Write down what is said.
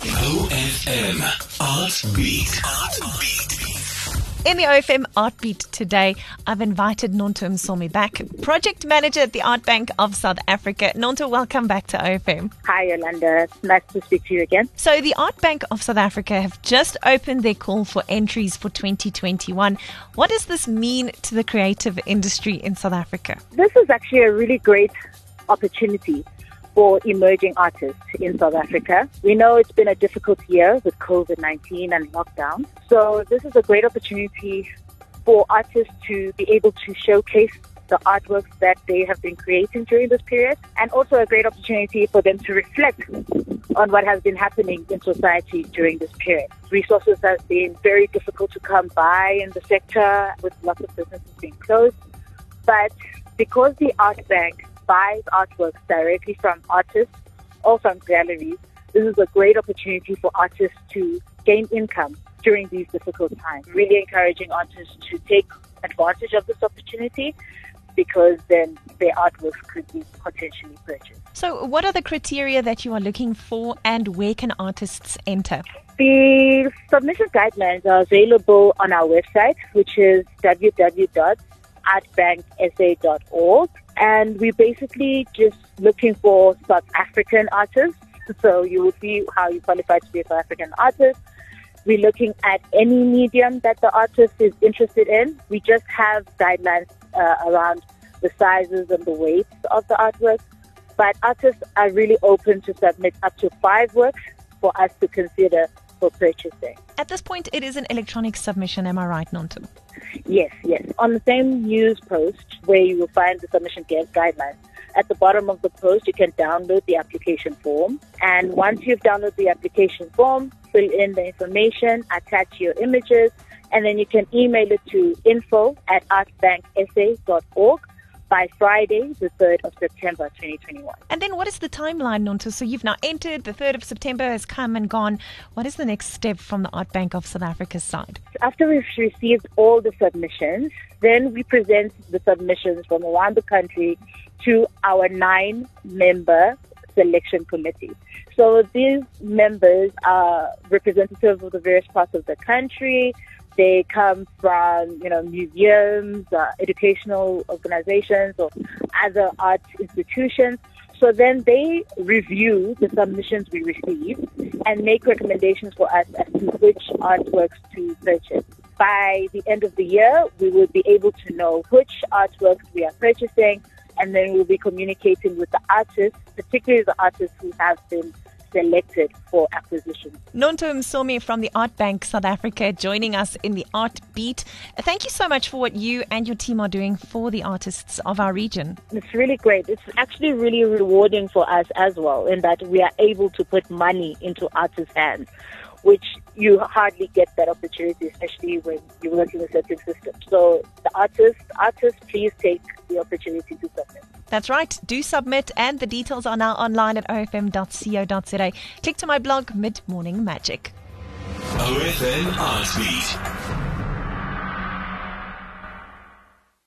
OFM Art Beat. Art Beat. In the OFM Art Beat today, I've invited Nonto Msomi back, project manager at the Art Bank of South Africa. Nonto, welcome back to OFM. Hi, Yolanda. Nice to speak to you again. So, the Art Bank of South Africa have just opened their call for entries for 2021. What does this mean to the creative industry in South Africa? This is actually a really great opportunity for emerging artists in South Africa. We know it's been a difficult year with COVID 19 and lockdown. So, this is a great opportunity for artists to be able to showcase the artworks that they have been creating during this period, and also a great opportunity for them to reflect on what has been happening in society during this period. Resources have been very difficult to come by in the sector with lots of businesses being closed. But because the Art Bank buys artworks directly from artists or from galleries, this is a great opportunity for artists to gain income during these difficult times. Really encouraging artists to take advantage of this opportunity because then their artworks could be potentially purchased. So, what are the criteria that you are looking for, and where can artists enter? The submission guidelines are available on our website, which is www.artbanksa.org. And we're basically just looking for South African artists. So you will see how you qualify to be a South African artist. We're looking at any medium that the artist is interested in. We just have guidelines uh, around the sizes and the weights of the artwork. But artists are really open to submit up to five works for us to consider for purchasing. At this point, it is an electronic submission, am I right, Nonto? Yes, yes. On the same news post where you will find the submission guidelines, at the bottom of the post, you can download the application form. And once you've downloaded the application form, fill in the information, attach your images, and then you can email it to info at artbanksa.org by Friday, the 3rd of September 2021. And then what is the timeline, Nonto? So you've now entered, the 3rd of September has come and gone. What is the next step from the Art Bank of South Africa's side? After we've received all the submissions, then we present the submissions from around the country to our nine member selection committee. So these members are representatives of the various parts of the country. They come from, you know, museums, uh, educational organizations, or other art institutions. So then they review the submissions we receive and make recommendations for us as to which artworks to purchase. By the end of the year, we will be able to know which artworks we are purchasing, and then we'll be communicating with the artists, particularly the artists who have been selected for acquisition. Nonto Msomi from the Art Bank South Africa joining us in the Art Beat. Thank you so much for what you and your team are doing for the artists of our region. It's really great. It's actually really rewarding for us as well in that we are able to put money into artists' hands which you hardly get that opportunity, especially when you're working with certain systems. So the artists, artists, please take the opportunity to submit. That's right. Do submit, and the details are now online at ofm.co.za. Click to my blog, Mid Morning Magic. OFM Art Beat.